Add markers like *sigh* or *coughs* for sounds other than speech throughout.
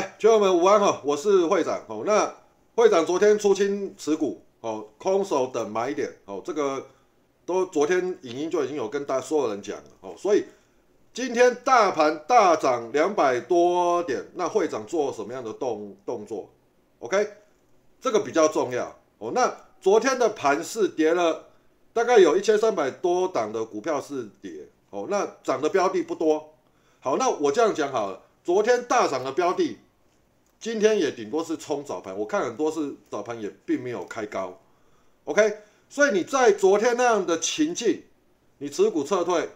来，朋友们午安哈，我是会长哦。那会长昨天出清持股哦，空手等买点哦，这个都昨天影音就已经有跟大家所有人讲了哦，所以今天大盘大涨两百多点，那会长做什么样的动动作？OK，这个比较重要哦。那昨天的盘是跌了，大概有一千三百多档的股票是跌哦，那涨的标的不多。好，那我这样讲好了。昨天大涨的标的，今天也顶多是冲早盘，我看很多是早盘也并没有开高，OK，所以你在昨天那样的情境，你持股撤退，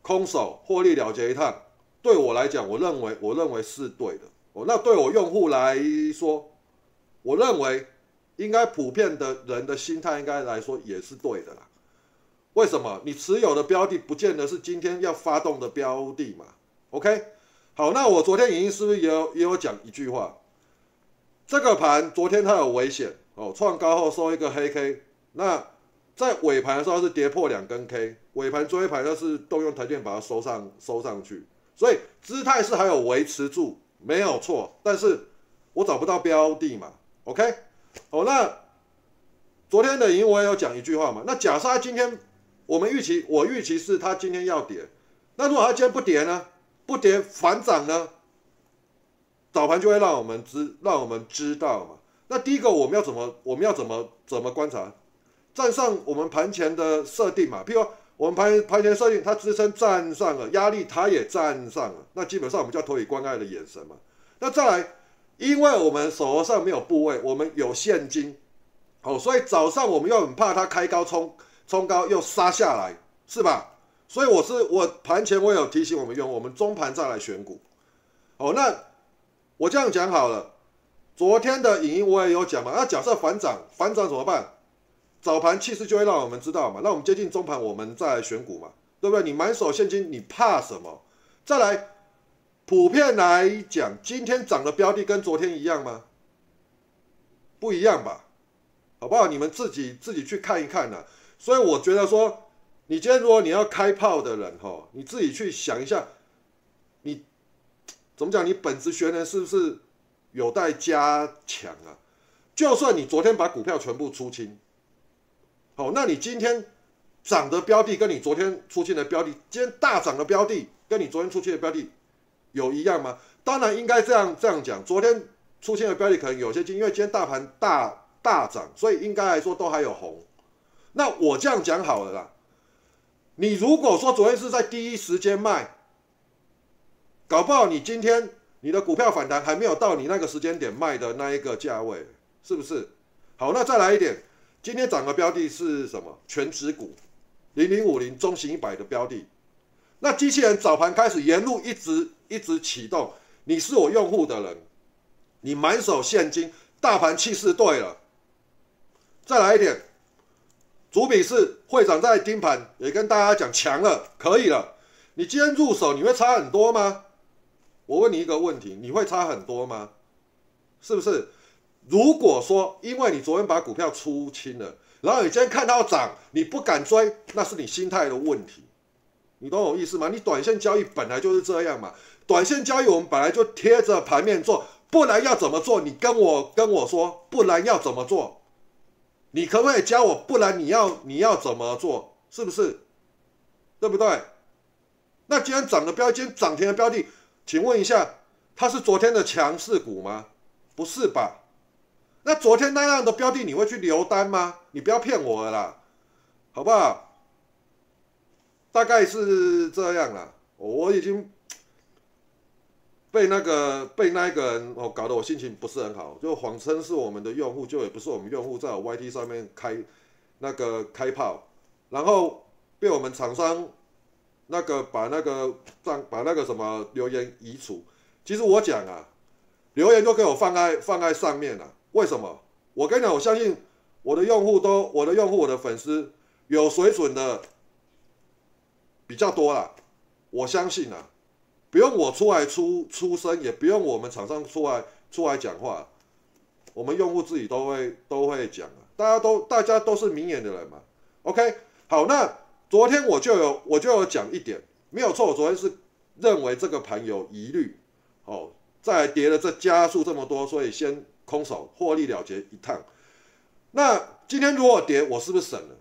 空手获利了结一趟，对我来讲，我认为我认为是对的，哦，那对我用户来说，我认为应该普遍的人的心态应该来说也是对的啦。为什么？你持有的标的不见得是今天要发动的标的嘛，OK。好，那我昨天影音是不是也有也有讲一句话？这个盘昨天它有危险哦，创高后收一个黑 K，那在尾盘的时候是跌破两根 K，尾盘追盘那是动用台电把它收上收上去，所以姿态是还有维持住，没有错。但是我找不到标的嘛，OK？好，那昨天的影音我也有讲一句话嘛，那假设它今天我们预期，我预期是它今天要跌，那如果它今天不跌呢？不跌反涨呢，早盘就会让我们知让我们知道嘛。那第一个我们要怎么我们要怎么怎么观察？站上我们盘前的设定嘛，譬如我们盘盘前设定它支撑站上了，压力它也站上了，那基本上我们就要投以关爱的眼神嘛。那再来，因为我们手头上没有部位，我们有现金，哦，所以早上我们又很怕它开高冲冲高又杀下来，是吧？所以我是我盘前我有提醒我们用，我们中盘再来选股。哦，那我这样讲好了。昨天的影音我也有讲嘛。那假设反涨，反涨怎么办？早盘气势就会让我们知道嘛。那我们接近中盘，我们再来选股嘛，对不对？你满手现金，你怕什么？再来，普遍来讲，今天涨的标的跟昨天一样吗？不一样吧？好不好？你们自己自己去看一看呢。所以我觉得说。你今天如果你要开炮的人哈，你自己去想一下，你怎么讲？你本职学呢是不是有待加强啊？就算你昨天把股票全部出清，好，那你今天涨的标的跟你昨天出清的标的，今天大涨的标的跟你昨天出清的标的有一样吗？当然应该这样这样讲，昨天出现的标的可能有些金，因为今天大盘大大涨，所以应该来说都还有红。那我这样讲好了啦。你如果说昨天是在第一时间卖，搞不好你今天你的股票反弹还没有到你那个时间点卖的那一个价位，是不是？好，那再来一点，今天涨的标的是什么？全指股，零零五零中型一百的标的。那机器人早盘开始沿路一直一直启动，你是我用户的人，你满手现金，大盘气势对了，再来一点。主笔是会长在盯盘，也跟大家讲强了，可以了。你今天入手，你会差很多吗？我问你一个问题，你会差很多吗？是不是？如果说因为你昨天把股票出清了，然后你今天看到涨，你不敢追，那是你心态的问题。你懂我意思吗？你短线交易本来就是这样嘛。短线交易我们本来就贴着盘面做，不然要怎么做？你跟我跟我说，不然要怎么做？你可不可以教我？不然你要你要怎么做？是不是？对不对？那今天涨的标，今天涨停的标的，请问一下，它是昨天的强势股吗？不是吧？那昨天那样的标的，你会去留单吗？你不要骗我了啦，好不好？大概是这样啦，我已经。被那个被那一个人哦搞得我心情不是很好，就谎称是我们的用户，就也不是我们用户在我 YT 上面开那个开炮，然后被我们厂商那个把那个账把那个什么留言移除。其实我讲啊，留言都给我放在放在上面了。为什么？我跟你讲，我相信我的用户都我的用户我的粉丝有水准的比较多了，我相信啊。不用我出来出出声，也不用我们厂商出来出来讲话，我们用户自己都会都会讲啊。大家都大家都是明眼的人嘛。OK，好，那昨天我就有我就有讲一点，没有错。我昨天是认为这个盘有疑虑，哦，再来跌了这加速这么多，所以先空手获利了结一趟。那今天如果跌，我是不是省了？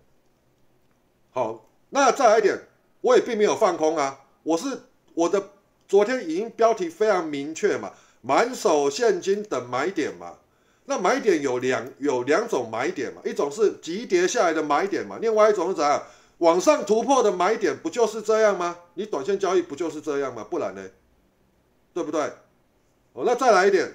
好，那再来一点，我也并没有放空啊，我是我的昨天已经标题非常明确嘛，满手现金等买点嘛。那买点有两有两种买点嘛，一种是急跌下来的买点嘛，另外一种是怎样往上突破的买点，不就是这样吗？你短线交易不就是这样吗？不然呢？对不对？哦，那再来一点，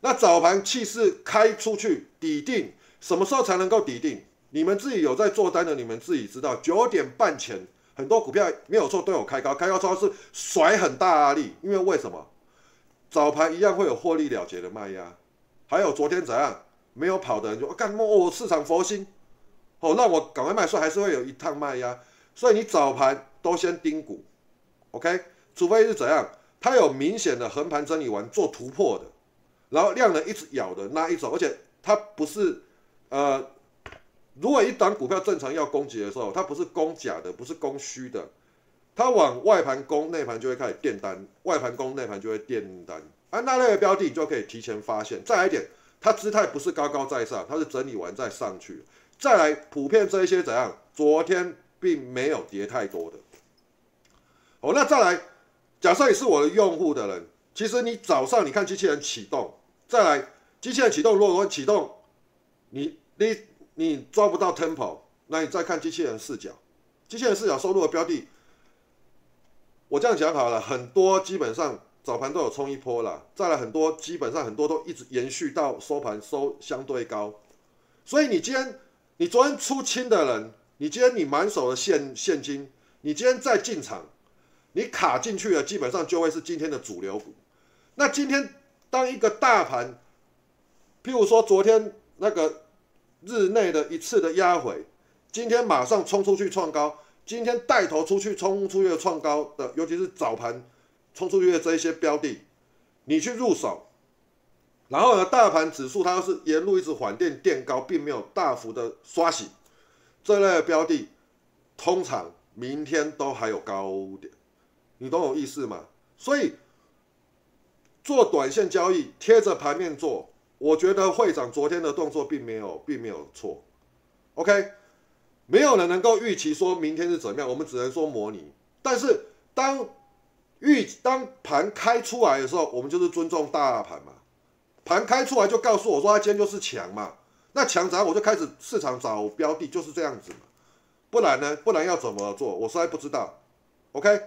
那早盘气势开出去底定，什么时候才能够底定？你们自己有在做单的，你们自己知道，九点半前很多股票没有错都有开高，开高之后是甩很大压力，因为为什么？早盘一样会有获利了结的卖压。还有昨天怎样没有跑的人就干么我市场佛心哦那我赶快卖出，还是会有一趟卖压，所以你早盘都先盯股，OK？除非是怎样，它有明显的横盘整理完做突破的，然后量能一直咬的那一种，而且它不是呃，如果一档股票正常要攻击的时候，它不是攻假的，不是攻虚的，它往外盘攻，内盘就会开始垫单，外盘攻，内盘就会垫单。啊，那类的标的你就可以提前发现。再来一点，它姿态不是高高在上，它是整理完再上去。再来，普遍这一些怎样？昨天并没有跌太多的。哦，那再来，假设你是我的用户的人，其实你早上你看机器人启动，再来机器人启动，如果说启动，你你你抓不到 tempo，那你再看机器人视角，机器人视角收入的标的，我这样讲好了，很多基本上。早盘都有冲一波了，再来很多，基本上很多都一直延续到收盘收相对高，所以你今天你昨天出清的人，你今天你满手的现现金，你今天再进场，你卡进去了，基本上就会是今天的主流股。那今天当一个大盘，譬如说昨天那个日内的一次的压回，今天马上冲出去创高，今天带头出去冲出去创高的，尤其是早盘。冲出去的这一些标的，你去入手，然后呢，大盘指数它是沿路一直缓垫垫高，并没有大幅的刷洗，这类的标的，通常明天都还有高点，你懂我意思吗？所以做短线交易贴着盘面做，我觉得会长昨天的动作并没有并没有错，OK，没有人能够预期说明天是怎么样，我们只能说模拟，但是当。预当盘开出来的时候，我们就是尊重大盘嘛。盘开出来就告诉我说，它今天就是强嘛。那强涨，我就开始市场找标的，就是这样子嘛。不然呢？不然要怎么做？我实在不知道。OK，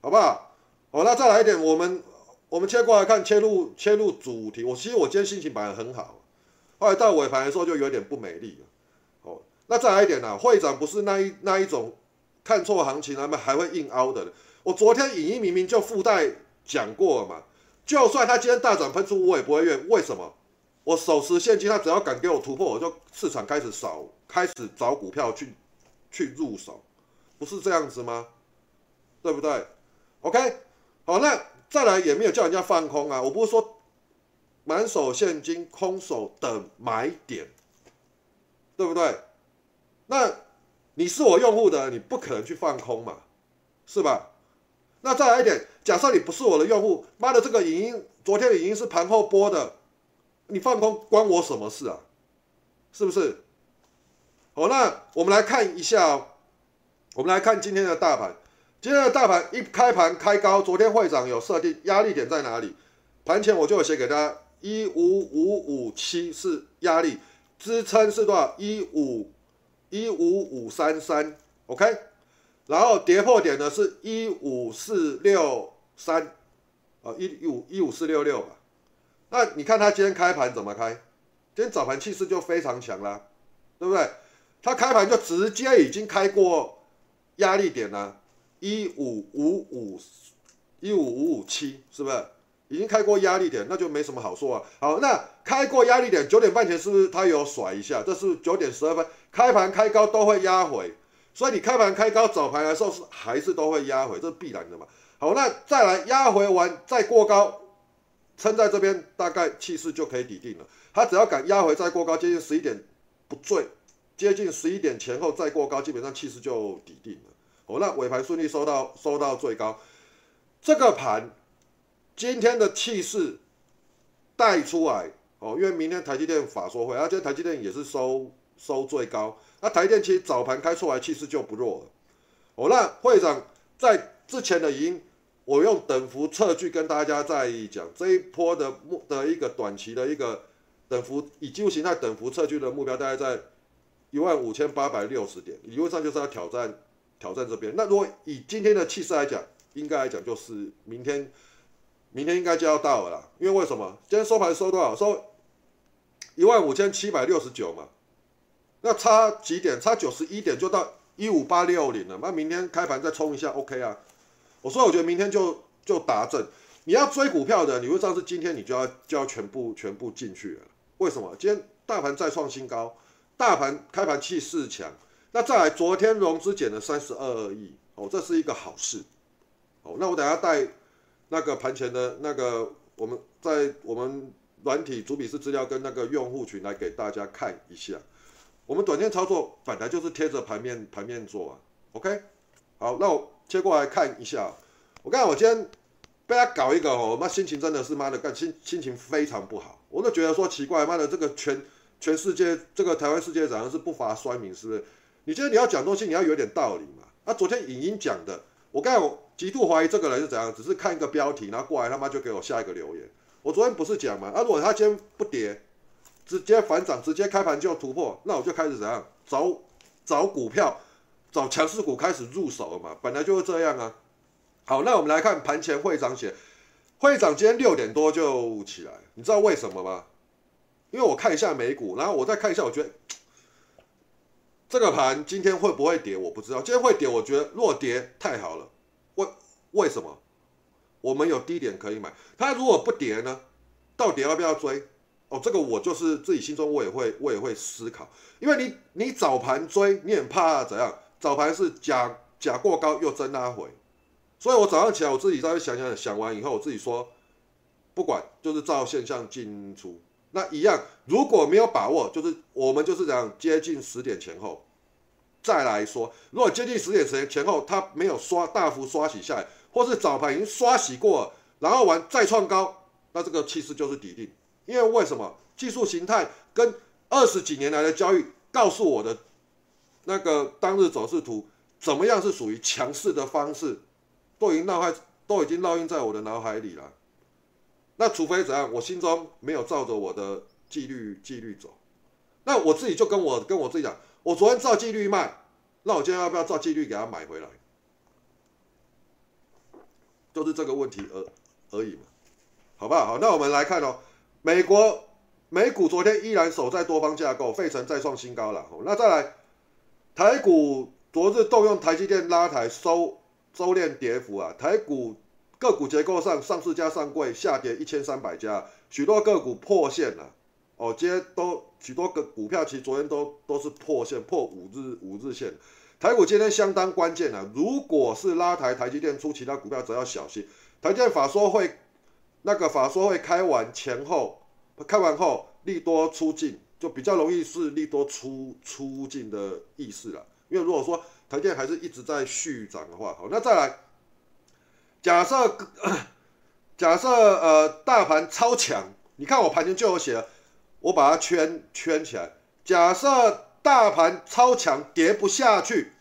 好不好？好，那再来一点，我们我们切过来看切入切入主题。我其实我今天心情本来很好，后来到尾盘的时候就有点不美丽了。哦，那再来一点呢？会长不是那一那一种看错行情，他们还会硬凹的。我昨天影音明明就附带讲过了嘛，就算他今天大涨喷出，我也不会怨。为什么？我手持现金，他只要敢给我突破，我就市场开始扫，开始找股票去去入手，不是这样子吗？对不对？OK，好，那再来也没有叫人家放空啊，我不是说满手现金空手等买点，对不对？那你是我用户的，你不可能去放空嘛，是吧？那再来一点，假设你不是我的用户，妈的，这个影音昨天的影音是盘后播的，你放空关我什么事啊？是不是？好，那我们来看一下，我们来看今天的大盘，今天的大盘一开盘开高，昨天会长有设定压力点在哪里？盘前我就有写给大家，一五五五七是压力，支撑是多少？一五一五五三三，OK。然后跌破点呢是一五四六三，啊一五一五四六六吧。那你看它今天开盘怎么开？今天早盘气势就非常强啦，对不对？它开盘就直接已经开过压力点了，一五五五一五五五七，是不是？已经开过压力点，那就没什么好说啊。好，那开过压力点，九点半前是不是它有甩一下？这是九点十二分开盘开高都会压回。所以你开盘开高，早盘的时候是还是都会压回，这是必然的嘛。好，那再来压回完再过高，撑在这边，大概气势就可以抵定了。它只要敢压回再过高，接近十一点不坠，接近十一点前后再过高，基本上气势就抵定了。哦，那尾盘顺利收到收到最高，这个盘今天的气势带出来哦，因为明天台积电法说会，而且台积电也是收收最高，那台积电其实早盘开出来气势就不弱了。哦，那会长在之前的已经，我用等幅测距跟大家在讲这一波的目的一个短期的一个等幅以技术形态等幅测距的目标，大概在一万五千八百六十点，理论上就是要挑战挑战这边。那如果以今天的气势来讲，应该来讲就是明天。明天应该就要到了啦，因为为什么？今天收盘收多少？收一万五千七百六十九嘛，那差几点？差九十一点就到一五八六零了。那明天开盘再冲一下，OK 啊？我说我觉得明天就就达正。你要追股票的，你会知道是今天你就要就要全部全部进去了。为什么？今天大盘再创新高，大盘开盘气势强。那再来，昨天融资减了三十二亿，哦，这是一个好事。哦，那我等下带。那个盘前的那个，我们在我们软体主笔式资料跟那个用户群来给大家看一下。我们短线操作本来就是贴着盘面盘面做啊，OK？好，那我切过来看一下。我看我今天被他搞一个哦，妈心情真的是妈的干心心情非常不好。我都觉得说奇怪，妈的这个全全世界这个台湾世界好像是不乏衰民，是不是？你觉得你要讲东西，你要有点道理嘛。啊，昨天影音讲的，我刚才我。极度怀疑这个人是怎样，只是看一个标题，然后过来他妈就给我下一个留言。我昨天不是讲嘛，啊，如果他今天不跌，直接反涨，直接开盘就突破，那我就开始怎样找找股票，找强势股开始入手了嘛，本来就是这样啊。好，那我们来看盘前会长写，会长今天六点多就起来，你知道为什么吗？因为我看一下美股，然后我再看一下，我觉得这个盘今天会不会跌，我不知道。今天会跌，我觉得若跌太好了。为为什么我们有低点可以买？它如果不跌呢？到底要不要追？哦，这个我就是自己心中我也会我也会思考，因为你你早盘追，你很怕怎样？早盘是假假过高又真拉回，所以我早上起来我自己稍微想想想完以后，我自己说不管，就是照现象进出。那一样，如果没有把握，就是我们就是讲接近十点前后。再来说，如果接近十点前前后，它没有刷大幅刷洗下来，或是早盘已经刷洗过，然后完再创高，那这个其实就是底定。因为为什么技术形态跟二十几年来的交易告诉我的那个当日走势图怎么样是属于强势的方式，都已经烙在都已经烙印在我的脑海里了。那除非怎样，我心中没有照着我的纪律纪律走，那我自己就跟我跟我自己讲。我昨天照纪律卖，那我今天要不要照纪律给他买回来？就是这个问题而而已嘛，好不好？那我们来看哦，美国美股昨天依然守在多方架构，费城再创新高了。那再来，台股昨日动用台积电拉抬收收敛跌幅啊，台股个股结构上，上市加上柜下跌一千三百家，许多个股破线了。哦，今天都许多个股票，其实昨天都都是破线，破五日五日线。台股今天相当关键啊！如果是拉抬台积电出其他股票，则要小心。台积电法说会那个法说会开完前后，开完后利多出尽，就比较容易是利多出出尽的意思了。因为如果说台积电还是一直在续涨的话，好，那再来假设 *coughs* 假设呃大盘超强，你看我盘前就有写了。我把它圈圈起来。假设大盘超强跌不下去，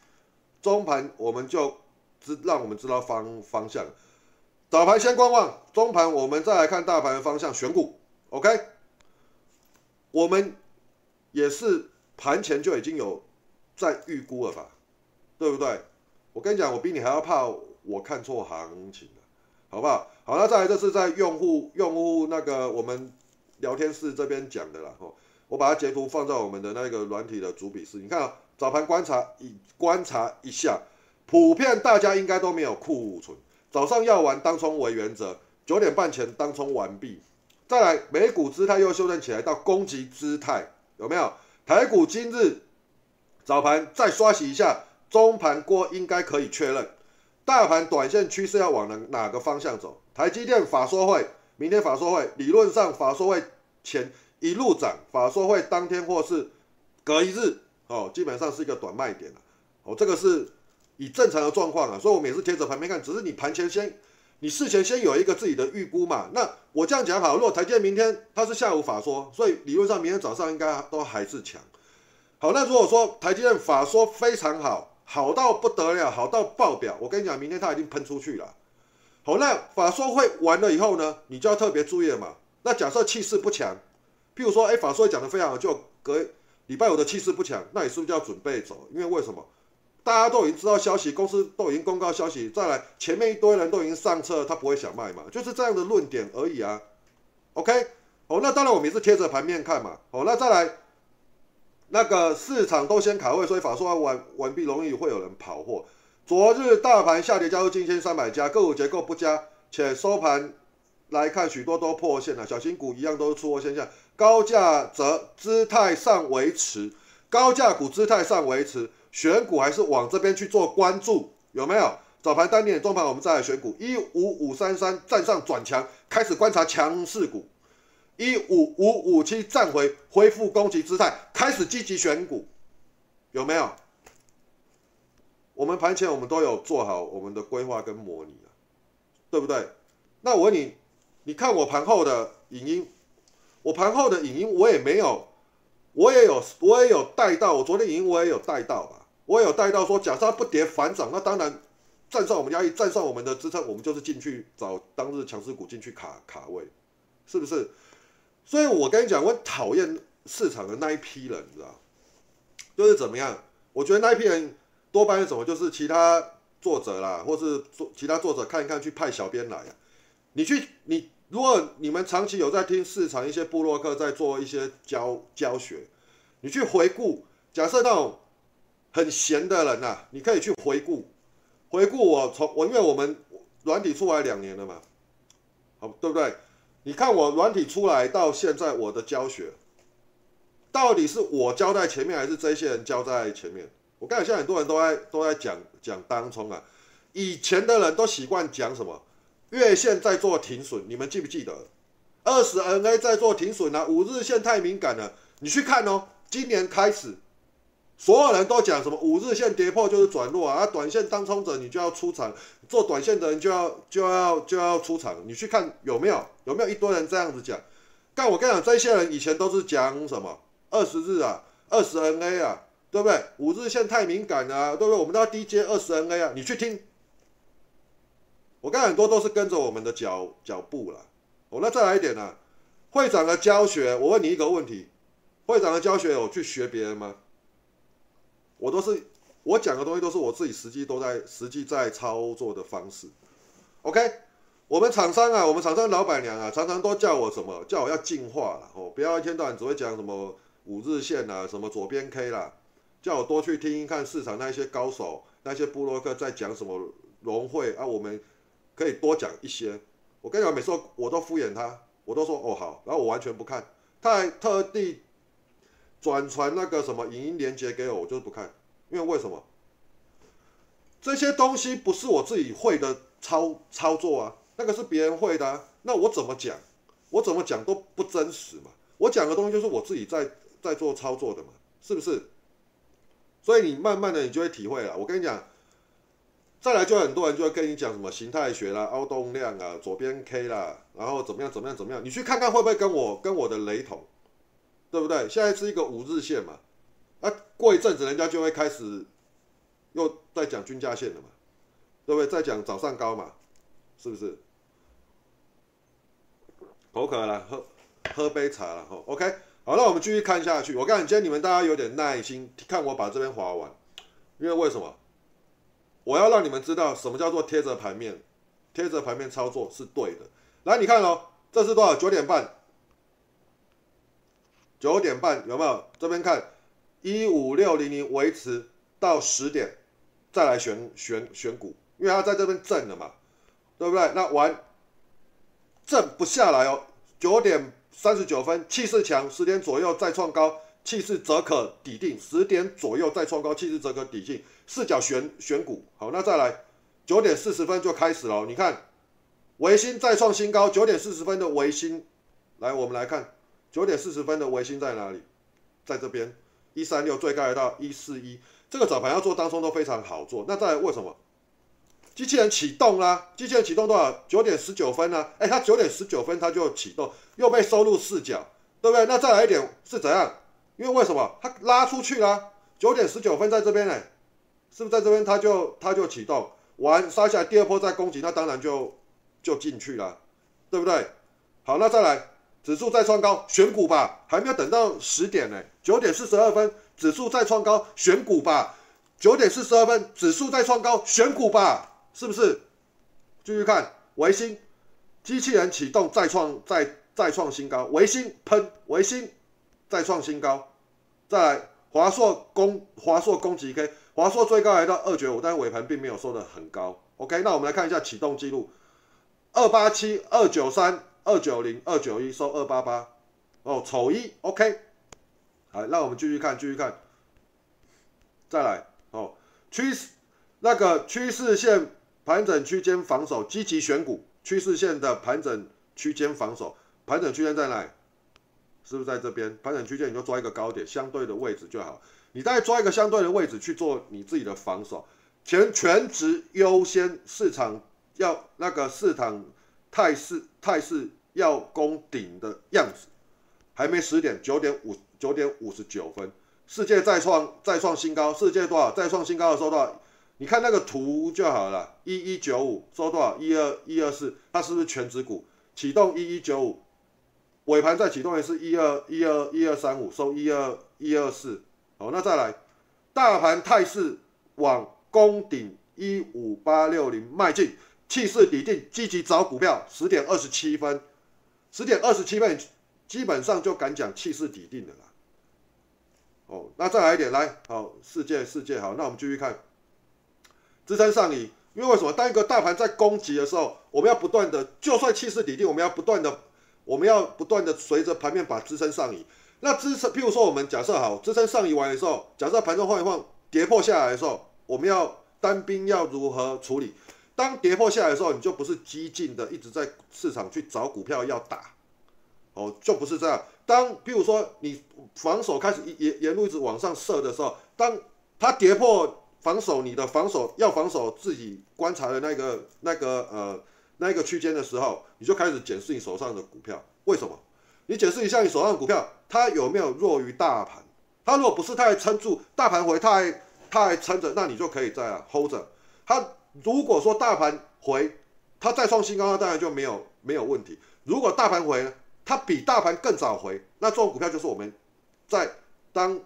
中盘我们就知让我们知道方方向。早盘先观望，中盘我们再来看大盘的方向选股。OK，我们也是盘前就已经有在预估了吧，对不对？我跟你讲，我比你还要怕我看错行情了好不好？好，那再来这是在用户用户那个我们。聊天室这边讲的啦，吼，我把它截图放在我们的那个软体的主笔室。你看啊，早盘观察一观察一下，普遍大家应该都没有库存。早上要玩当冲为原则，九点半前当冲完毕。再来，美股姿态又修正起来到攻击姿态，有没有？台股今日早盘再刷洗一下，中盘锅应该可以确认。大盘短线趋势要往哪哪个方向走？台积电法说会。明天法说会理论上法说会前一路涨，法说会当天或是隔一日哦，基本上是一个短卖点了哦。这个是以正常的状况啊，所以我们也是贴着盘面看，只是你盘前先你事前先有一个自己的预估嘛。那我这样讲好，如果台积电明天它是下午法说，所以理论上明天早上应该都还是强。好，那如果说台积电法说非常好，好到不得了，好到爆表，我跟你讲，明天它已经喷出去了。好，那法说会完了以后呢，你就要特别注意了嘛。那假设气势不强，譬如说，哎，法说会讲的非常好，就隔礼拜五的气势不强，那你是不是就要准备走？因为为什么？大家都已经知道消息，公司都已经公告消息，再来前面一堆人都已经上车，他不会想卖嘛，就是这样的论点而已啊。OK，哦，那当然我们也是贴着盘面看嘛。哦，那再来，那个市场都先卡位，所以法说完完毕容易会有人跑货。昨日大盘下跌，加入近千三百家，个股结构不佳，且收盘来看许多都破线了，小型股一样都是出货现象，高价则姿态上维持，高价股姿态上维持。选股还是往这边去做关注，有没有？早盘单点中盘，我们再来选股。一五五三三站上转强，开始观察强势股。一五五五七站回恢复攻击姿态，开始积极选股，有没有？我们盘前我们都有做好我们的规划跟模拟对不对？那我问你，你看我盘后的影音，我盘后的影音我也没有，我也有，我也有带到，我昨天影音我也有带到吧。我也有带到说，假设它不跌反涨，那当然站上我们压力，站上我们的支撑，我们就是进去找当日强势股进去卡卡位，是不是？所以我跟你讲，我讨厌市场的那一批人，你知道，就是怎么样？我觉得那一批人多半是什么？就是其他作者啦，或是做其他作者看一看，去派小编来啊。你去，你如果你们长期有在听市场一些部落客在做一些教教学，你去回顾，假设那种。很闲的人呐，你可以去回顾，回顾我从我因为我们软体出来两年了嘛，好对不对？你看我软体出来到现在，我的教学到底是我教在前面，还是这些人教在前面？我刚才现在很多人都在都在讲讲当冲啊，以前的人都习惯讲什么月线在做停损，你们记不记得？二十 NA 在做停损啊，五日线太敏感了，你去看哦，今年开始。所有人都讲什么五日线跌破就是转弱啊，短线当冲者你就要出场，做短线的人就要就要就要出场。你去看有没有有没有一堆人这样子讲？但我跟你讲，这些人以前都是讲什么二十日啊，二十 NA 啊，对不对？五日线太敏感了，对不对？我们都要低阶二十 NA 啊，你去听。我看很多都是跟着我们的脚脚步了。哦，那再来一点呢？会长的教学，我问你一个问题：会长的教学有去学别人吗？我都是我讲的东西都是我自己实际都在实际在操作的方式，OK？我们厂商啊，我们厂商老板娘啊，常常都叫我什么？叫我要进化了哦，不要一天到晚只会讲什么五日线啊，什么左边 K 啦，叫我多去听听看市场那些高手、那些布洛克在讲什么融汇啊，我们可以多讲一些。我跟你讲，每次我都敷衍他，我都说哦好，然后我完全不看，他还特地。转传那个什么影音连接给我，我就是不看，因为为什么？这些东西不是我自己会的操操作啊，那个是别人会的，啊那我怎么讲？我怎么讲都不真实嘛。我讲的东西就是我自己在在做操作的嘛，是不是？所以你慢慢的你就会体会了。我跟你讲，再来就很多人就会跟你讲什么形态学啦、凹动量啊、左边 K 啦，然后怎么样怎么样怎么样，你去看看会不会跟我跟我的雷同？对不对？现在是一个五日线嘛，啊，过一阵子人家就会开始又在讲均价线了嘛，对不对？再讲早上高嘛，是不是？口渴了，喝喝杯茶了哈。OK，好，那我们继续看下去。我讲，今天你们大家有点耐心，看我把这边划完，因为为什么？我要让你们知道什么叫做贴着盘面，贴着盘面操作是对的。来，你看哦，这是多少？九点半。九点半有没有？这边看一五六零零维持到十点，再来选选选股，因为它在这边震了嘛，对不对？那完震不下来哦。九点三十九分气势强，十点左右再创高，气势则可抵定。十点左右再创高，气势则可抵定。四角选选股，好，那再来九点四十分就开始了。你看维新再创新高，九点四十分的维新，来我们来看。九点四十分的维新在哪里？在这边，一三六最高来到一四一，这个早盘要做当中都非常好做。那再来为什么？机器人启动啦，机器人启动多少？九点十九分呢？哎，它九点十九分它就启动，又被收入视角，对不对？那再来一点是怎样？因为为什么它拉出去啦？九点十九分在这边呢，是不是在这边它就它就启动完杀下来，第二波再攻击，那当然就就进去了，对不对？好，那再来指数再创高，选股吧，还没有等到十点呢，九点四十二分指数再创高，选股吧，九点四十二分指数再创高，选股吧，是不是？继续看维新，机器人启动再创再再创新高，维新喷维新再创新高，再来华硕攻华硕攻击 K，华硕最高来到二九五，但是尾盘并没有收的很高。OK，那我们来看一下启动记录，二八七二九三。二九零二九一收二八八，哦，丑一，OK，好，那我们继续看，继续看，再来，哦，趋势那个趋势线盘整区间防守，积极选股，趋势线的盘整区间防守，盘整区间在哪？是不是在这边？盘整区间你就抓一个高点，相对的位置就好，你再抓一个相对的位置去做你自己的防守，全全值优先，市场要那个市场。态势态势要攻顶的样子，还没十点，九点五九点五十九分，世界再创再创新高，世界多少再创新高的收多少？你看那个图就好了，一一九五收多少？一二一二四，它是不是全指股启动？一一九五尾盘再启动也是一二一二一二三五收一二一二四，好，那再来，大盘态势往攻顶一五八六零迈进。气势底定，积极找股票。十点二十七分，十点二十七分，基本上就敢讲气势底定的啦。哦，那再来一点，来，好，世界世界好，那我们继续看，支撑上移。因为为什么？当一个大盘在攻击的时候，我们要不断的，就算气势底定，我们要不断的，我们要不断的随着盘面把支撑上移。那支撑，譬如说我们假设好，支撑上移完的时候，假设盘中晃一晃，跌破下来的时候，我们要单兵要如何处理？当跌破下来的时候，你就不是激进的一直在市场去找股票要打，哦，就不是这样。当譬如说你防守开始沿沿路一直往上射的时候，当它跌破防守，你的防守要防守自己观察的那个那个呃那个区间的时候，你就开始检视你手上的股票。为什么？你解释一下你手上的股票，它有没有弱于大盘？它如果不是太撑住，大盘回太太撑着，那你就可以在 hold 着它。如果说大盘回，它再创新高，那当然就没有没有问题。如果大盘回，它比大盘更早回，那这种股票就是我们在当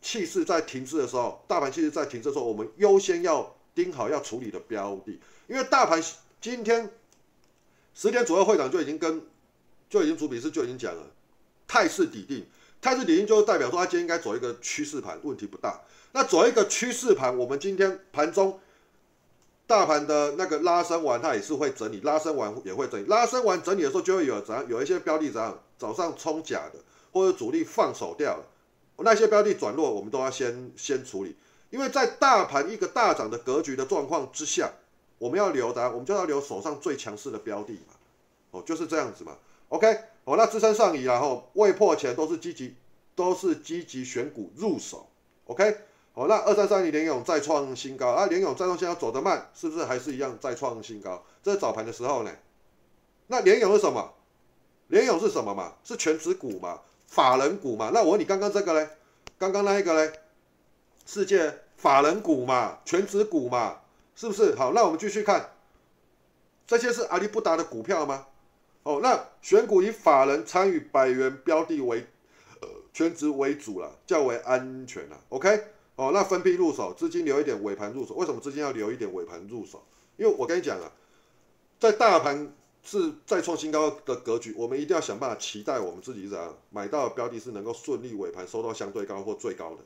气势在停滞的时候，大盘气势在停滞的时候，我们优先要盯好要处理的标的。因为大盘今天十点左右，会长就已经跟就已经主笔师就已经讲了，态势底定，态势底定就代表说它今天应该走一个趋势盘，问题不大。那走一个趋势盘，我们今天盘中。大盘的那个拉升完，它也是会整理，拉升完也会整理，拉升完整理的时候就会有怎样，有一些标的怎样，早上冲假的，或者主力放手掉了，那些标的转弱，我们都要先先处理，因为在大盘一个大涨的格局的状况之下，我们要留的，我们就要留手上最强势的标的嘛，哦，就是这样子嘛，OK，哦，那支撑上移然后未破前都是积极，都是积极选股入手，OK。好，那二三三零联勇再创新高啊！联勇再创新高走得慢，是不是还是一样再创新高？这是早盘的时候呢。那联勇是什么？联勇是什么嘛？是全指股嘛？法人股嘛？那我问你，刚刚这个嘞？刚刚那一个嘞？世界法人股嘛？全指股嘛？是不是？好，那我们继续看，这些是阿里不达的股票吗？哦，那选股以法人参与百元标的为呃全职为主了，较为安全了。OK。哦，那分批入手，资金留一点尾盘入手。为什么资金要留一点尾盘入手？因为我跟你讲啊，在大盘是再创新高的格局，我们一定要想办法期待我们自己怎样买到的标的，是能够顺利尾盘收到相对高或最高的。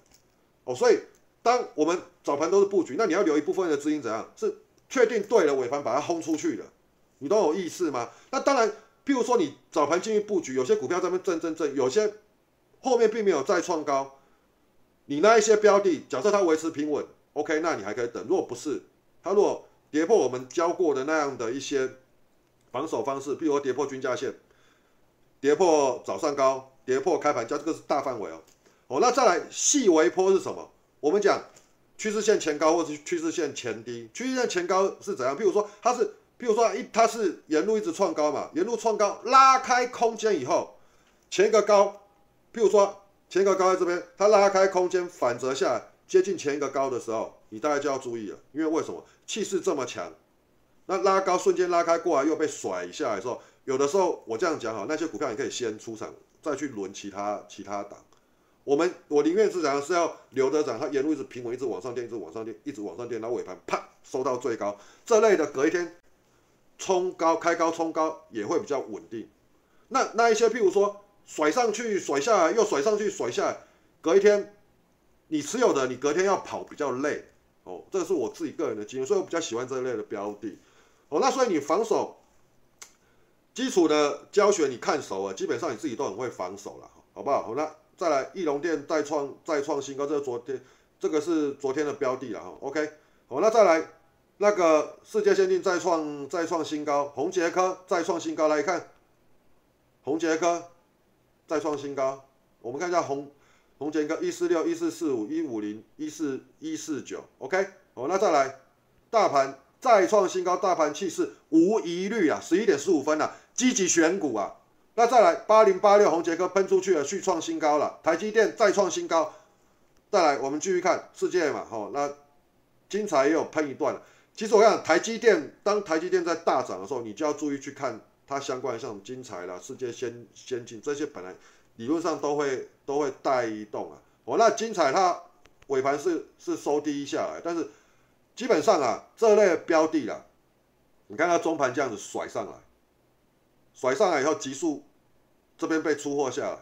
哦，所以当我们早盘都是布局，那你要留一部分的资金怎样？是确定对了尾盘把它轰出去的，你都有意识吗？那当然，譬如说你早盘进去布局，有些股票在那震震震，有些后面并没有再创高。你那一些标的，假设它维持平稳，OK，那你还可以等。如果不是，它如果跌破我们教过的那样的一些防守方式，譬如说跌破均价线，跌破早上高，跌破开盘价，这个是大范围哦。哦，那再来细微波是什么？我们讲趋势线前高或者是趋势线前低。趋势线前高是怎样？譬如说它是，譬如说一它是沿路一直创高嘛，沿路创高拉开空间以后，前一个高，譬如说前一个高在这边，它拉开空间反折下来接近前一个高的时候，你大概就要注意了，因为为什么气势这么强？那拉高瞬间拉开过来又被甩下来的时候，有的时候我这样讲哈，那些股票你可以先出场，再去轮其他其他档。我们我宁愿是讲是要留着涨，它沿路一直平稳，一直往上垫，一直往上垫，一直往上垫，然后尾盘啪收到最高，这类的隔一天冲高开高冲高也会比较稳定。那那一些譬如说甩上去甩下来又甩上去甩下来，隔一天你持有的你隔天要跑比较累哦，这个是我自己个人的经验，所以我比较喜欢这一类的标的。哦，那所以你防守基础的教学你看熟了，基本上你自己都很会防守了，好不好？好，那再来翼龙店再创再创新高，这是昨天这个是昨天的标的了哈。OK，好，那再来那个世界先进再创再创新高，红杰科再创新高，来看红杰科再创新高，我们看一下红红杰哥一四六一四四五一五零一四一四九，OK，好，那再来大盘。再创新高，大盘气势无疑虑啊！十一点十五分了，积极选股啊！那再来八零八六红杰哥喷出去了，续创新高了。台积电再创新高，再来我们继续看世界嘛，吼，那精彩也有喷一段了。其实我讲台积电，当台积电在大涨的时候，你就要注意去看它相关像精彩啦、世界先先进这些，本来理论上都会都会带动啊。哦，那精彩它尾盘是是收低下来，但是。基本上啊，这类标的啦，你看它中盘这样子甩上来，甩上来以后急速这边被出货下来，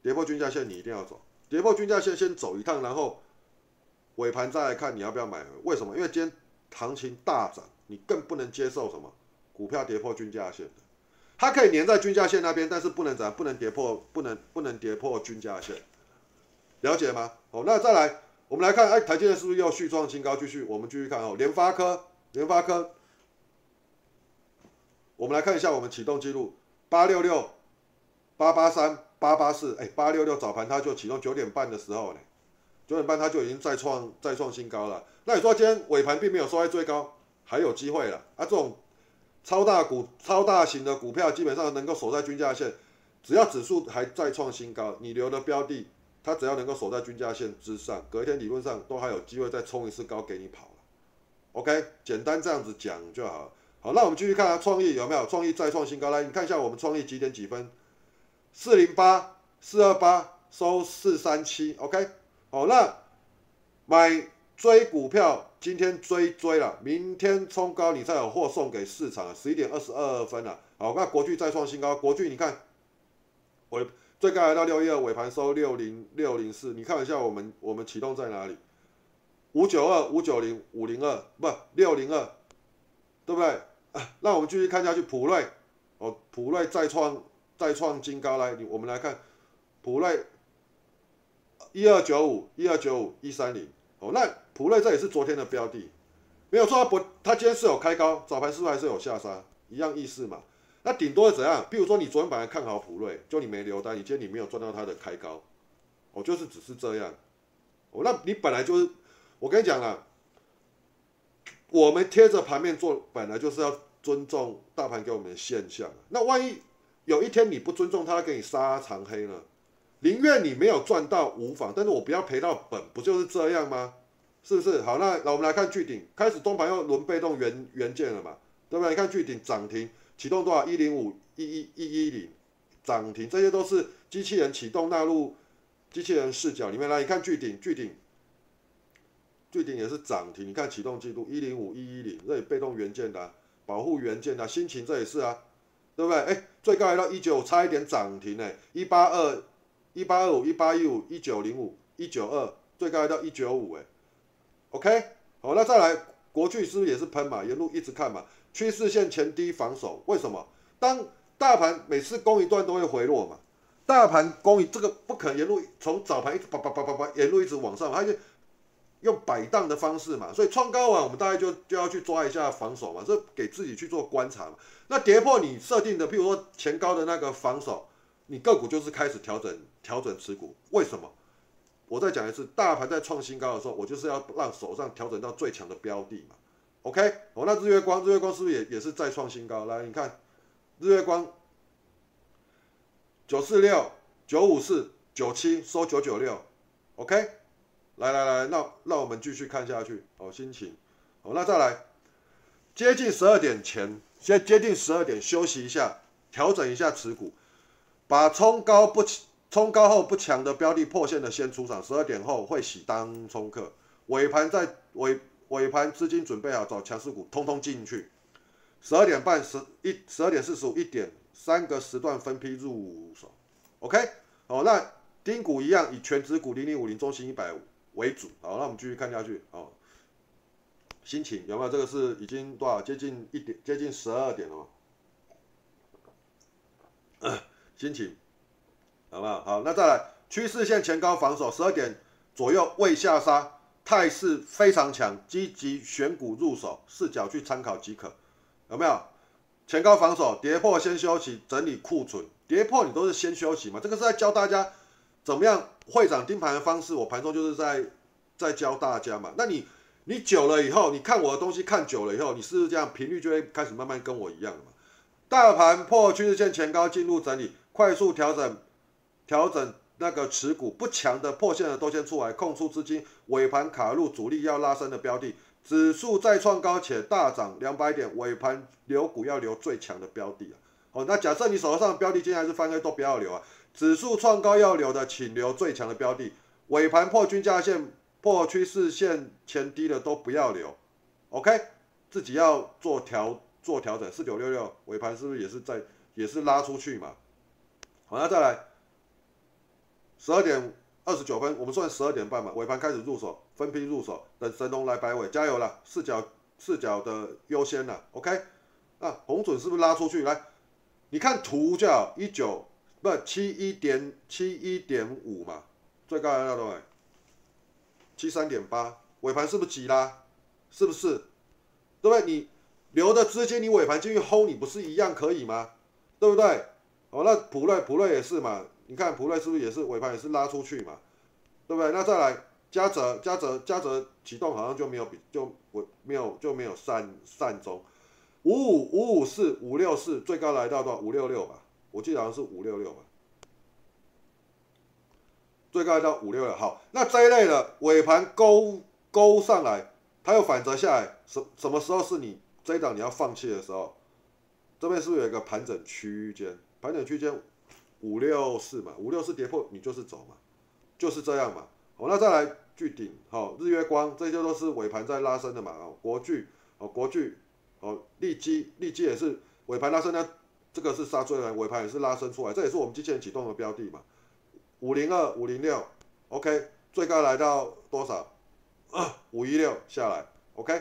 跌破均价线你一定要走，跌破均价线先走一趟，然后尾盘再看你要不要买。为什么？因为今天行情大涨，你更不能接受什么股票跌破均价线的，它可以粘在均价线那边，但是不能怎样，不能跌破，不能不能跌破均价线，了解吗？好，那再来。我们来看，哎，台积电是不是又续创新高？继续，我们继续看哦。联发科，联发科，我们来看一下我们启动记录，八六六、八八三、八八四，哎，八六六早盘它就启动九点半的时候呢，九点半它就已经再创再创新高了。那你说今天尾盘并没有收在最高，还有机会了啊？这种超大股、超大型的股票，基本上能够守在均价线，只要指数还再创新高，你留的标的。它只要能够守在均价线之上，隔一天理论上都还有机会再冲一次高给你跑了。OK，简单这样子讲就好。好，那我们继续看啊，创意有没有？创意再创新高，来你看一下我们创意几点几分？四零八四二八收四三七。OK，好，那买追股票，今天追追了，明天冲高你再有货送给市场。十一点二十二分了。好，那国巨再创新高，国巨你看我。最高来到六一二，尾盘收六零六零四。你看一下我们我们启动在哪里？五九二五九零五零二不六零二，对不对？那我们继续看下去，普瑞哦，普瑞再创再创新高来，我们来看普瑞一二九五一二九五一三零哦，那普瑞这也是昨天的标的，没有错，它不它今天是有开高，早盘是不是还是有下杀？一样意思嘛。那顶多怎样？比如说你昨天本来看好普瑞，就你没留单，你今天你没有赚到它的开高，我就是只是这样。哦，那你本来就是，我跟你讲了，我们贴着盘面做，本来就是要尊重大盘给我们的现象。那万一有一天你不尊重它，给你杀长黑呢？宁愿你没有赚到无妨，但是我不要赔到本，不就是这样吗？是不是？好，那那我们来看巨顶，开始中盘又轮被动元元件了嘛？对不对？你看巨顶涨停。启动多少？一零五一一一一零涨停，这些都是机器人启动纳入机器人视角里面来。你看巨顶，巨顶，巨顶也是涨停。你看启动记录一零五一一零，这里被动元件的，保护元件的，心情这也是啊，对不对？哎，最高来到一九，差一点涨停哎，一八二一八二五一八一五一九零五一九二，最高来到一九五哎，OK，好，那再来国巨是不是也是喷嘛？沿路一直看嘛。趋势线前低防守，为什么？当大盘每次攻一段都会回落嘛？大盘攻一这个不可能沿路从早盘一直叭叭叭叭叭沿路一直往上，它就用摆荡的方式嘛。所以创高啊，我们大概就就要去抓一下防守嘛，这给自己去做观察嘛。那跌破你设定的，譬如说前高的那个防守，你个股就是开始调整调整持股。为什么？我再讲一次，大盘在创新高的时候，我就是要让手上调整到最强的标的嘛。OK，哦，那日月光，日月光是不是也也是再创新高？来，你看日月光九四六九五四九七收九九六，OK，来来来，那让我们继续看下去。哦，心情，好，那再来接近十二点前，先接近十二点休息一下，调整一下持股，把冲高不起冲高后不强的标的破线的先出场，十二点后会洗当冲客，尾盘在尾。尾盘资金准备好找强势股，通通进去。十二点半十一十二点四十五一点三个时段分批入手。OK，好，那丁股一样以全指股零零五零中型一百为主。好，那我们继续看下去。好，心情有没有？这个是已经多少？接近一点，接近十二点了。*coughs* 心情好不好？好，那再来趋势线前高防守，十二点左右未下杀。态势非常强，积极选股入手，视角去参考即可，有没有？前高防守，跌破先休息，整理库存。跌破你都是先休息嘛？这个是在教大家怎么样会长盯盘的方式。我盘中就是在在教大家嘛。那你你久了以后，你看我的东西看久了以后，你是不是这样频率就会开始慢慢跟我一样了嘛？大盘破趋势线前高进入整理，快速调整调整。那个持股不强的破线的都先出来，空出资金，尾盘卡入主力要拉升的标的，指数再创高且大涨两百点，尾盘留股要留最强的标的啊。哦，那假设你手头上的标的今天还是翻黑，都不要留啊。指数创高要留的，请留最强的标的。尾盘破均价线、破趋势线前低的都不要留。OK，自己要做调做调整。四九六六尾盘是不是也是在也是拉出去嘛？好，那再来。十二点二十九分，我们算十二点半嘛，尾盘开始入手，分批入手，等神龙来摆尾，加油了，四角四角的优先了，OK，啊，红准是不是拉出去？来，你看图叫一九不七一点七一点五嘛，最高来到多少？七三点八，尾盘是不是急拉？是不是？对不对？你留的资金，你尾盘进去 hold，你不是一样可以吗？对不对？哦，那普瑞普瑞也是嘛。你看普瑞是不是也是尾盘也是拉出去嘛，对不对？那再来嘉泽嘉泽嘉泽启动好像就没有比就我没有就没有散散中，五五五五四五六四最高来到多少五六六吧，我记得好像是五六六吧，最高来到五六六。好，那这一类的尾盘勾勾上来，它又反折下来，什什么时候是你这一档你要放弃的时候？这边是不是有一个盘整区间？盘整区间。五六四嘛，五六四跌破你就是走嘛，就是这样嘛。好，那再来巨顶，好，日月光这些都是尾盘在拉升的嘛。哦，国巨，哦，国巨，哦，利基，利基也是尾盘拉升呢，这个是杀出来，尾盘也是拉升出来，这也是我们机器人启动的标的嘛。五零二，五零六，OK，最高来到多少？五一六下来，OK。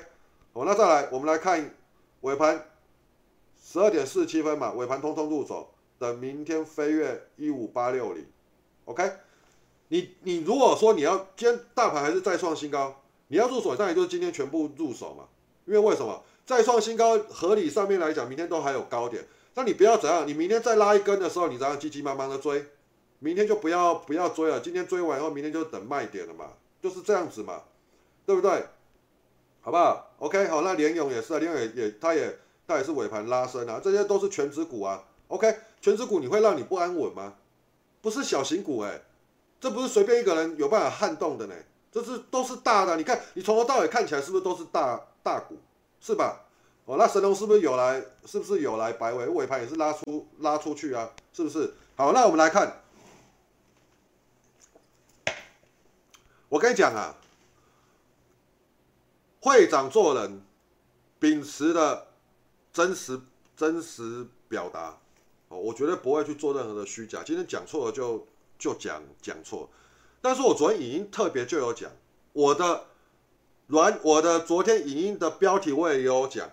好，那再来我们来看尾盘十二点四十七分嘛，尾盘通通入手。等明天飞跃一五八六零，OK，你你如果说你要今天大盘还是再创新高，你要入手，那也就是今天全部入手嘛。因为为什么再创新高，合理上面来讲，明天都还有高点，那你不要怎样，你明天再拉一根的时候，你这样急急忙忙的追，明天就不要不要追了，今天追完以后，明天就等卖点了嘛，就是这样子嘛，对不对？好不好？OK，好，那联勇也是啊，联勇也也它也它也是尾盘拉升啊，这些都是全指股啊，OK。全职股你会让你不安稳吗？不是小型股哎，这不是随便一个人有办法撼动的呢，这是都是大的。你看，你从头到尾看起来是不是都是大大股，是吧？哦，那神龙是不是有来？是不是有来摆尾？尾盘也是拉出拉出去啊，是不是？好，那我们来看，我跟你讲啊，会长做人秉持的真实真实表达。哦，我绝对不会去做任何的虚假。今天讲错了就就讲讲错，但是我昨天影音特别就有讲我的软，我的昨天影音的标题我也有讲，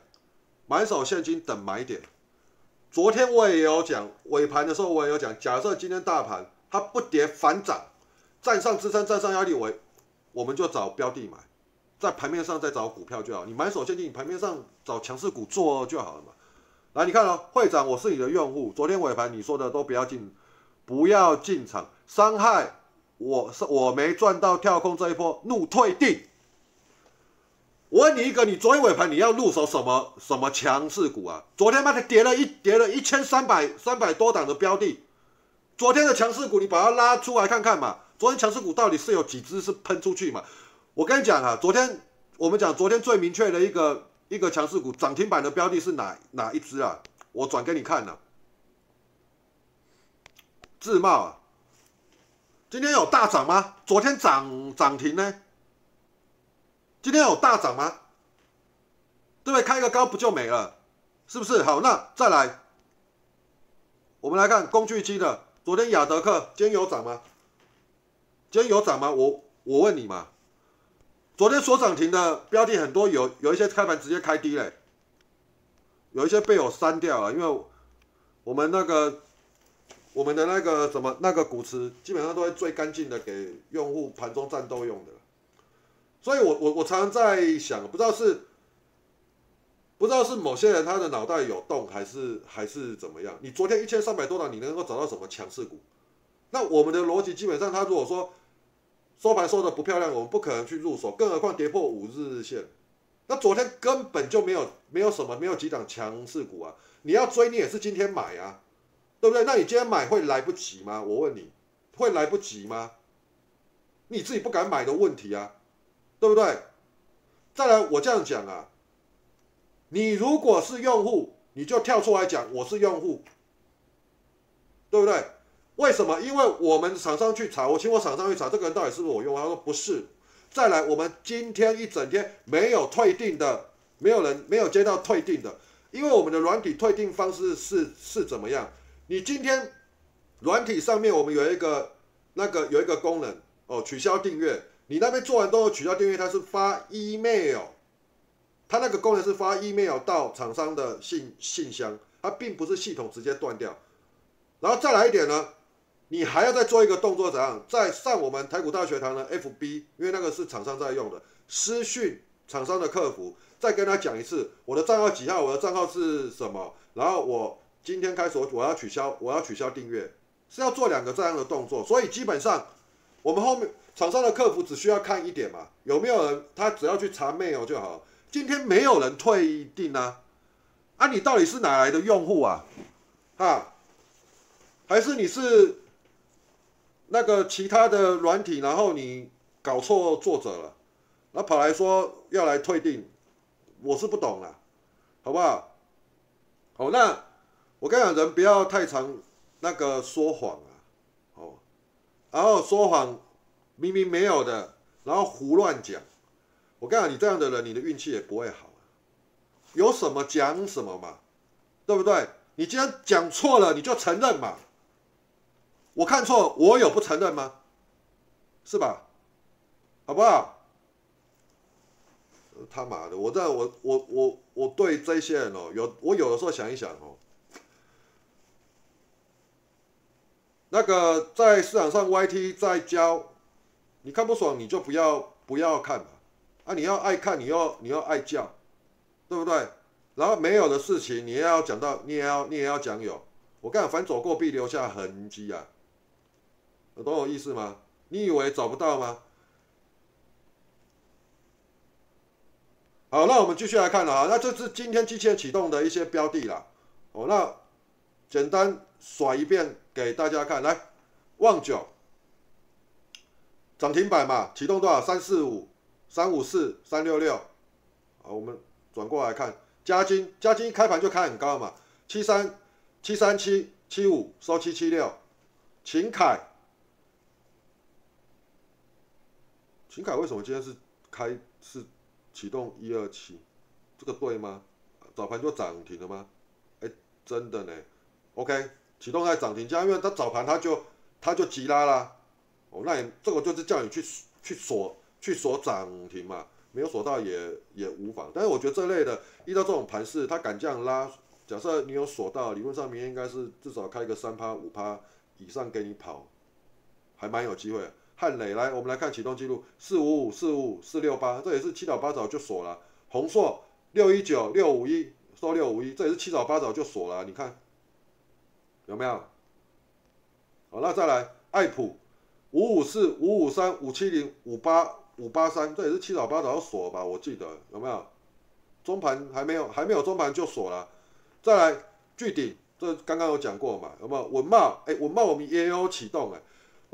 满手现金等买点。昨天我也有讲尾盘的时候我也有讲，假设今天大盘它不跌反涨，站上支撑站上压力，我我们就找标的买，在盘面上再找股票就好。你满手现金，你盘面上找强势股做就好了嘛。来，你看哦，会长，我是你的用户。昨天尾盘你说的都不要进，不要进场，伤害我是我没赚到跳空这一波，怒退定。我问你一个，你昨天尾盘你要入手什么什么强势股啊？昨天妈的跌了一跌了一千三百三百多档的标的，昨天的强势股你把它拉出来看看嘛。昨天强势股到底是有几只是喷出去嘛？我跟你讲啊，昨天我们讲昨天最明确的一个一个强势股涨停板的标的是哪哪一只啊？我转给你看了，自贸啊，今天有大涨吗？昨天涨涨停呢？今天有大涨吗？对不对？开个高不就没了？是不是？好，那再来，我们来看工具机的。昨天亚德克今天有涨吗？今天有涨吗？我我问你嘛。昨天所涨停的标的很多，有有一些开盘直接开低嘞，有一些被我删掉了，因为我们那个我们的那个什么那个股池基本上都会最干净的给用户盘中战斗用的。所以，我我我常常在想，不知道是不知道是某些人他的脑袋有洞，还是还是怎么样？你昨天一千三百多档，你能够找到什么强势股？那我们的逻辑基本上，他如果说收盘收的不漂亮，我们不可能去入手，更何况跌破五日线。那昨天根本就没有没有什么，没有几档强势股啊！你要追，你也是今天买啊，对不对？那你今天买会来不及吗？我问你，会来不及吗？你自己不敢买的问题啊！对不对？再来，我这样讲啊，你如果是用户，你就跳出来讲我是用户，对不对？为什么？因为我们厂商去查，我请我厂商去查，这个人到底是不是我用？他说不是。再来，我们今天一整天没有退订的，没有人没有接到退订的，因为我们的软体退订方式是是怎么样？你今天软体上面我们有一个那个有一个功能哦，取消订阅。你那边做完都要取消订阅，它是发 email，它那个功能是发 email 到厂商的信信箱，它并不是系统直接断掉。然后再来一点呢，你还要再做一个动作，怎样？再上我们台股大学堂的 FB，因为那个是厂商在用的，私讯厂商的客服，再跟他讲一次我的账号几号，我的账号是什么，然后我今天开始我要取消，我要取消订阅，是要做两个这样的动作。所以基本上我们后面。厂商的客服只需要看一点嘛，有没有人？他只要去查 mail 就好。今天没有人退订啊，啊，你到底是哪来的用户啊？哈，还是你是那个其他的软体，然后你搞错作者了，那跑来说要来退订，我是不懂了，好不好？好，那我跟你讲，人不要太常那个说谎啊，哦，然后说谎。明明没有的，然后胡乱讲。我跟你讲，你这样的人，你的运气也不会好。有什么讲什么嘛，对不对？你既然讲错了，你就承认嘛。我看错，我有不承认吗？是吧？好不好？他妈的，我在我我我我对这些人哦，有我有的时候想一想哦。那个在市场上 YT 在教。你看不爽你就不要不要看嘛，啊你要爱看你要你要爱叫，对不对？然后没有的事情你也要讲到，你也要你也要讲有。我讲反走过必留下痕迹啊，懂我意思吗？你以为找不到吗？好，那我们继续来看了啊，那这是今天机器启动的一些标的啦。哦，那简单甩一遍给大家看，来旺九。涨停板嘛，启动多少？三四五，三五四，三六六。好，我们转过来看，嘉金，嘉金开盘就开很高嘛，七三七三七七五收七七六。秦凯，秦凯为什么今天是开是启动一二七？这个对吗？早盘就涨停了吗？哎，真的呢。OK，启动在涨停价，因为它早盘它就它就急拉啦。哦，那你这个就是叫你去去锁去锁涨停嘛，没有锁到也也无妨。但是我觉得这类的遇到这种盘势，它敢这样拉，假设你有锁到，理论上明天应该是至少开个三趴五趴以上给你跑，还蛮有机会。汉磊来，我们来看启动记录，四五五四五五四六八，这也是七早八早就锁了。宏硕六一九六五一收六五一，这也是七早八早就锁了，你看有没有？好，那再来爱普。五五四、五五三、五七零、五八五八三，这也是七早八早要锁吧？我记得有没有？中盘还没有，还没有中盘就锁了。再来巨顶，这刚刚有讲过嘛？有没有文茂？哎，文茂我们也有启动哎，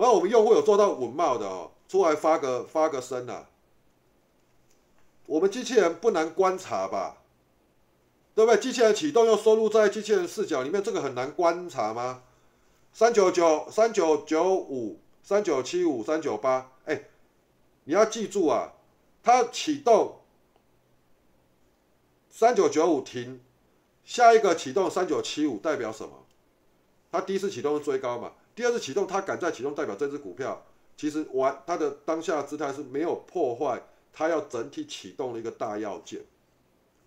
然后我们用户有做到稳帽的哦，出来发个发个声呐。我们机器人不难观察吧？对不对？机器人启动又收录在机器人视角里面，这个很难观察吗？三九九、三九九五、三九七五、三九八，哎，你要记住啊，它启动三九九五停，下一个启动三九七五代表什么？它第一次启动是追高嘛？第二次启动它敢再启动，代表这只股票其实完它的当下姿态是没有破坏，它要整体启动的一个大要件。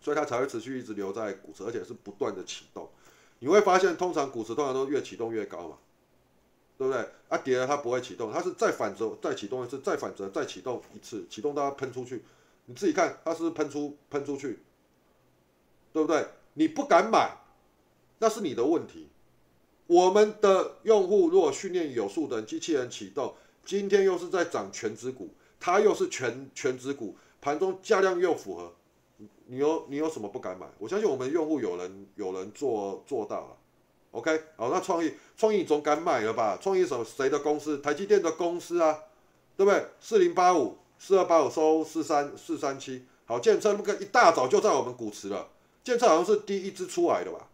所以它才会持续一直留在股池，而且是不断的启动。你会发现，通常股池通常都越启动越高嘛，对不对？啊，跌了它不会启动，它是再反折再启动一次，再反折再启动一次，启动到它喷出去。你自己看，它是不是喷出喷出去，对不对？你不敢买，那是你的问题。我们的用户如果训练有素的机器人启动，今天又是在涨全指股，它又是全全指股，盘中价量又符合。你有你有什么不敢买？我相信我们用户有人有人做做到了，OK，好，那创意创意总敢买了吧？创意什谁的公司？台积电的公司啊，对不对？四零八五四二八五收四三四三七，好，建策那个一大早就在我们股池了，建策好像是第一支出来的吧？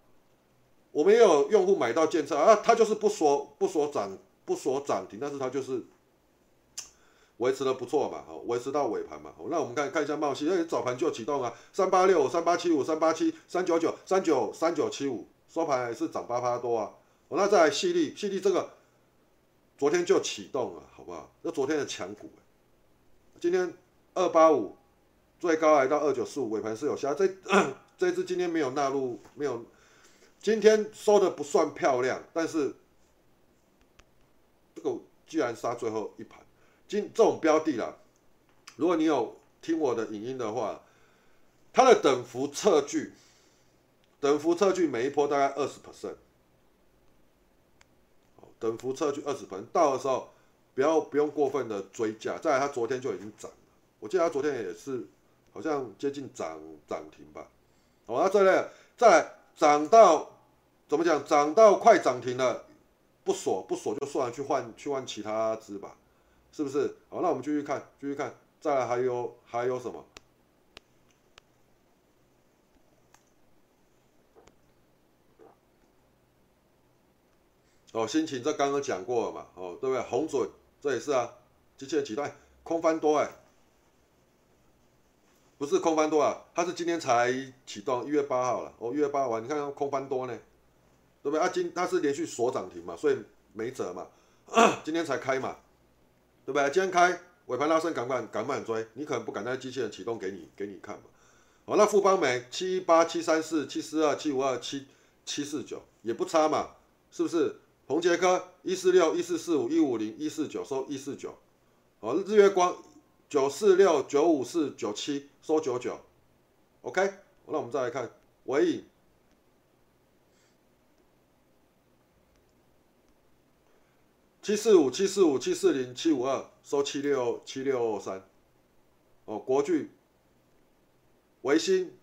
我们也有用户买到建策啊，他就是不说不说涨不说涨停，但是他就是。*tsk* 维持的不错嘛，好，维持到尾盘嘛，好，那我们看看一下茂系，因为早盘就启动啊，三八六、三八七五、三八七、三九九、三九三九七五，收盘也是涨八八多啊，好，那再来细粒，细粒这个昨天就启动了，好不好？那昨天的强股，今天二八五最高来到二九四五，尾盘是有下，这 *coughs* 这支今天没有纳入，没有，今天收的不算漂亮，但是这个居然杀最后一盘。今这种标的啦，如果你有听我的影音的话，它的等幅测距，等幅测距每一波大概二十 percent，等幅测距二十 percent，到的时候不要不用过分的追价。再来，它昨天就已经涨了，我记得它昨天也是好像接近涨涨停吧。好，那再来再来涨到怎么讲？涨到快涨停了，不锁不锁就算了，去换去换其他支吧。是不是？好，那我们继续看，继续看，再来还有还有什么？哦，心情这刚刚讲过了嘛，哦，对不对？红准这也是啊，机器人启动，空翻多哎，不是空翻多啊，它是今天才启动，一月八号了，哦，一月八号，你看空翻多呢，对不对？啊，今它是连续锁涨停嘛，所以没辙嘛，*clears throat* 今天才开嘛。对不对？今天开尾盘拉升，敢不敢敢不敢追？你可能不敢，那机器人启动给你给你看嘛。好，那富邦美七八七三四七四二七五二七七四九也不差嘛，是不是？宏杰科一四六一四四五一五零一四九收一四九。好，日月光九四六九五四九七收九九。OK，那我们再来看尾影。七四五七四五七四零七五二收七六七六三，哦，国巨、维新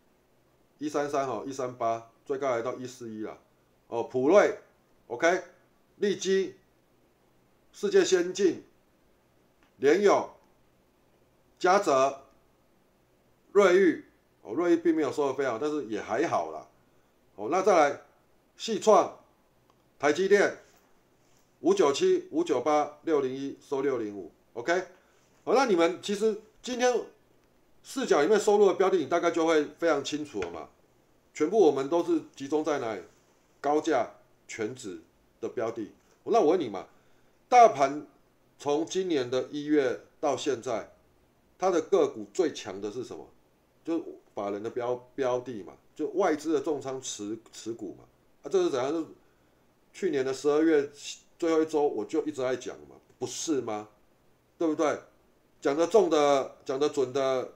一三三哦一三八，最高来到一四一了，哦，普瑞，OK，利基、世界先进、联友、嘉泽、瑞昱，哦，瑞昱并没有收的非常好，但是也还好啦，哦，那再来，细创、台积电。五九七五九八六零一收六零五，OK，好，那你们其实今天视角里面收入的标的，你大概就会非常清楚了嘛。全部我们都是集中在哪里？高价全指的标的。那我问你嘛，大盘从今年的一月到现在，它的个股最强的是什么？就法人的标标的嘛，就外资的重仓持持股嘛。啊，这是怎样？是去年的十二月。最后一周我就一直在讲嘛，不是吗？对不对？讲的重的，讲的准的，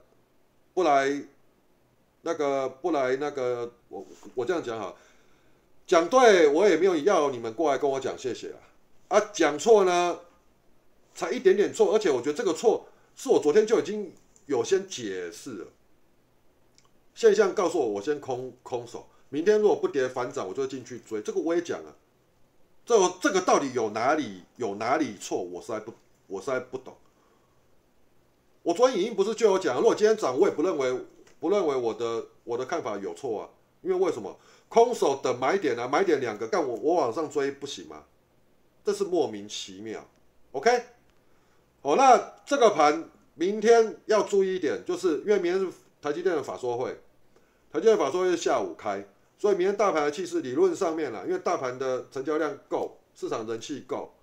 不来那个不来那个，我我这样讲哈，讲对我也没有要你们过来跟我讲谢谢啊。啊，讲错呢，才一点点错，而且我觉得这个错是我昨天就已经有先解释了。现象告诉我，我先空空手，明天如果不跌反涨，我就进去追。这个我也讲了，这这个到底有哪里有哪里错，我实在不我实在不懂。我昨天已经不是就有讲，如果今天涨，我也不认为不认为我的我的看法有错啊，因为为什么空手等买点啊，买点两个，但我我往上追不行吗？这是莫名其妙。OK，哦，那这个盘明天要注意一点，就是因为明天是台积电的法说会，台积电法说会下午开，所以明天大盘的气势理论上面了，因为大盘的成交量够，市场人气够，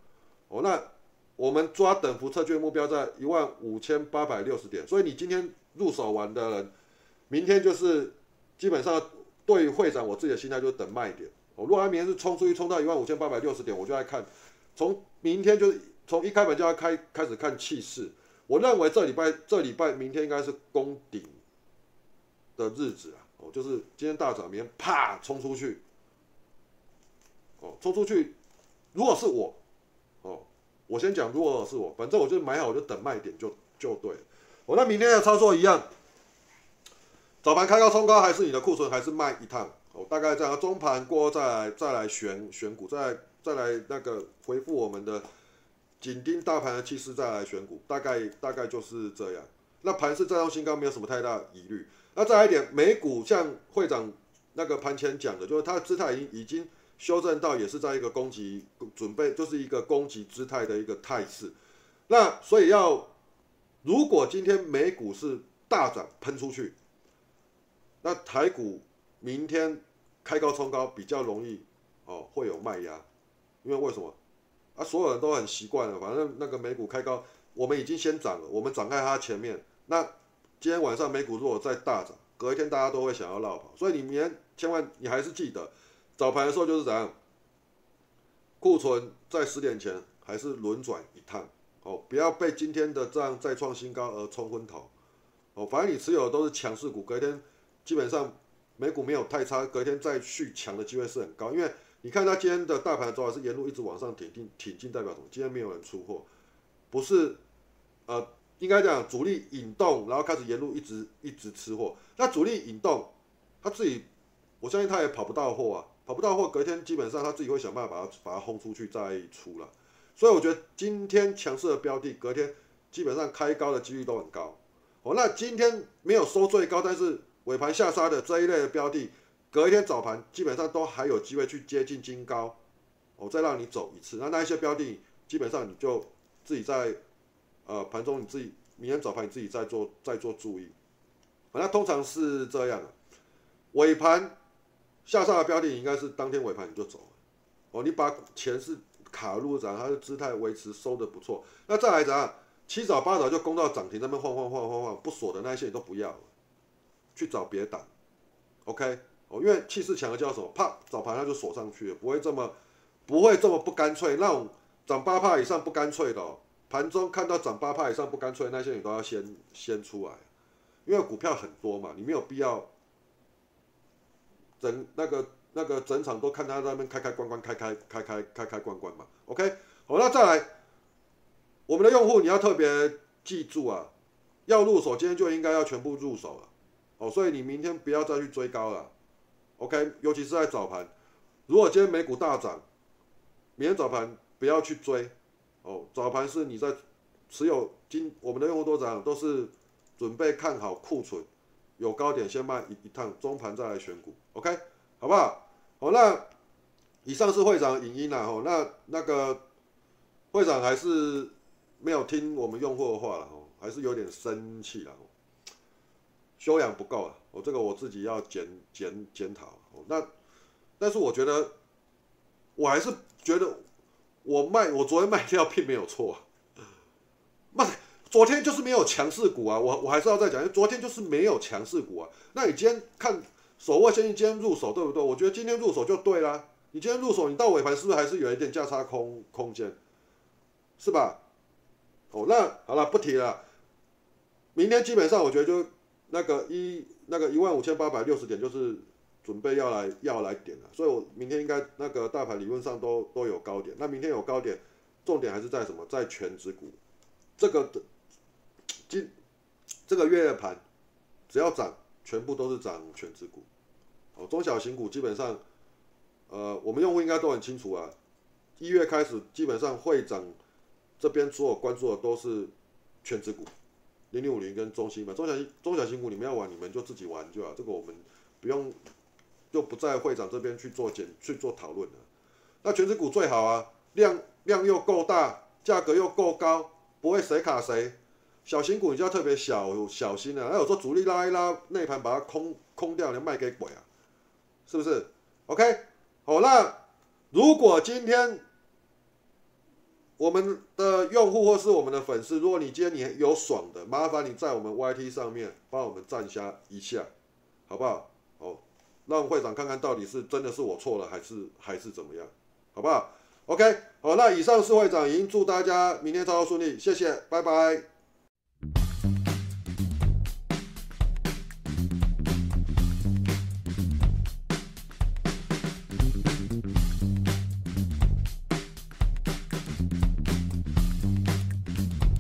哦，那。我们抓等幅测距目标在一万五千八百六十点，所以你今天入手完的人，明天就是基本上对于会长我自己的心态就是等卖点。哦如果他明天是冲出去冲到一万五千八百六十点，我就来看，从明天就是从一开门就要开开始看气势。我认为这礼拜这礼拜明天应该是攻顶的日子啊，哦，就是今天大涨，明天啪冲出去，哦，冲出去，如果是我。哦我先讲，如果是我，反正我就买好，我就等卖点就就对。我那明天的操作一样，早盘开高冲高，还是你的库存，还是卖一趟。我大概这样，中盘过后再来再来选选股，再再来那个回复我们的紧盯大盘的气势，再来选股，大概大概就是这样。那盘是再创新高，没有什么太大疑虑。那再来一点，美股像会长那个盘前讲的，就是它的姿态已经已经。修正到也是在一个攻击准备，就是一个攻击姿态的一个态势。那所以要，如果今天美股是大涨喷出去，那台股明天开高冲高比较容易哦，会有卖压。因为为什么？啊，所有人都很习惯了，反正那个美股开高，我们已经先涨了，我们涨在它前面。那今天晚上美股如果再大涨，隔一天大家都会想要绕跑。所以你明天千万你还是记得。早盘的时候就是怎样，库存在十点前还是轮转一趟，哦，不要被今天的这样再创新高而冲昏头，哦，反正你持有的都是强势股，隔天基本上美股没有太差，隔天再续强的机会是很高，因为你看它今天的大盘走势是沿路一直往上挺进挺进，代表什么？今天没有人出货，不是，呃，应该讲主力引动，然后开始沿路一直一直吃货，那主力引动，他自己，我相信他也跑不到货啊。跑不到货，隔天基本上他自己会想办法把它把它轰出去再出了，所以我觉得今天强势的标的，隔天基本上开高的几率都很高。哦，那今天没有收最高，但是尾盘下杀的这一类的标的，隔一天早盘基本上都还有机会去接近金高，我再让你走一次。那那一些标的基本上你就自己在呃盘中你自己明天早盘你自己再做再做注意。那通常是这样，尾盘。下杀的标的应该是当天尾盘你就走了，哦，你把钱是卡入涨，它的姿态维持收的不错。那再来怎样，七早八早就攻到涨停那边晃晃晃晃晃，不锁的那些你都不要了，去找别档，OK，哦，因为气势强的叫什么？啪，早盘它就锁上去了，不会这么不会这么不干脆。那种涨八帕以上不干脆的，盘中看到涨八帕以上不干脆那些你都要先先出来，因为股票很多嘛，你没有必要。整那个那个整场都看他在那边开开关关开开开开开开关关嘛，OK，好，那再来，我们的用户你要特别记住啊，要入手今天就应该要全部入手了，哦，所以你明天不要再去追高了，OK，尤其是在早盘，如果今天美股大涨，明天早盘不要去追，哦，早盘是你在持有今我们的用户多涨都是准备看好库存。有高点先卖一一趟，中盘再来选股，OK，好不好？好，那以上是会长的影音啦，吼，那那个会长还是没有听我们用户的话了，吼，还是有点生气了，修养不够啊，我这个我自己要检检检讨。那但是我觉得，我还是觉得我卖我昨天卖掉并没有错啊，卖。昨天就是没有强势股啊，我我还是要再讲，昨天就是没有强势股啊。那你今天看手握先进，今天入手对不对？我觉得今天入手就对啦。你今天入手，你到尾盘是不是还是有一点价差空空间？是吧？哦，那好了，不提了。明天基本上我觉得就那个一那个一万五千八百六十点就是准备要来要来点了，所以我明天应该那个大盘理论上都都有高点。那明天有高点。重点还是在什么？在全指股，这个的今这个月的盘只要涨，全部都是涨全指股。哦，中小型股基本上，呃，我们用户应该都很清楚啊。一月开始，基本上会涨这边所有关注的都是全指股，零零五零跟中芯嘛。中小中小型股你们要玩，你们就自己玩就好，这个我们不用，就不在会长这边去做检去做讨论了。那全指股最好啊，量量又够大，价格又够高，不会谁卡谁。小型股你就要特别小小心了，那有时候主力拉一拉，内盘把它空空掉，你卖给鬼啊？是不是？OK，好，那如果今天我们的用户或是我们的粉丝，如果你今天你有爽的，麻烦你在我们 YT 上面帮我们赞下一下，好不好？哦，让会长看看到底是真的是我错了，还是还是怎么样，好不好？OK，好，那以上是会长，已经祝大家明天操作顺利，谢谢，拜拜。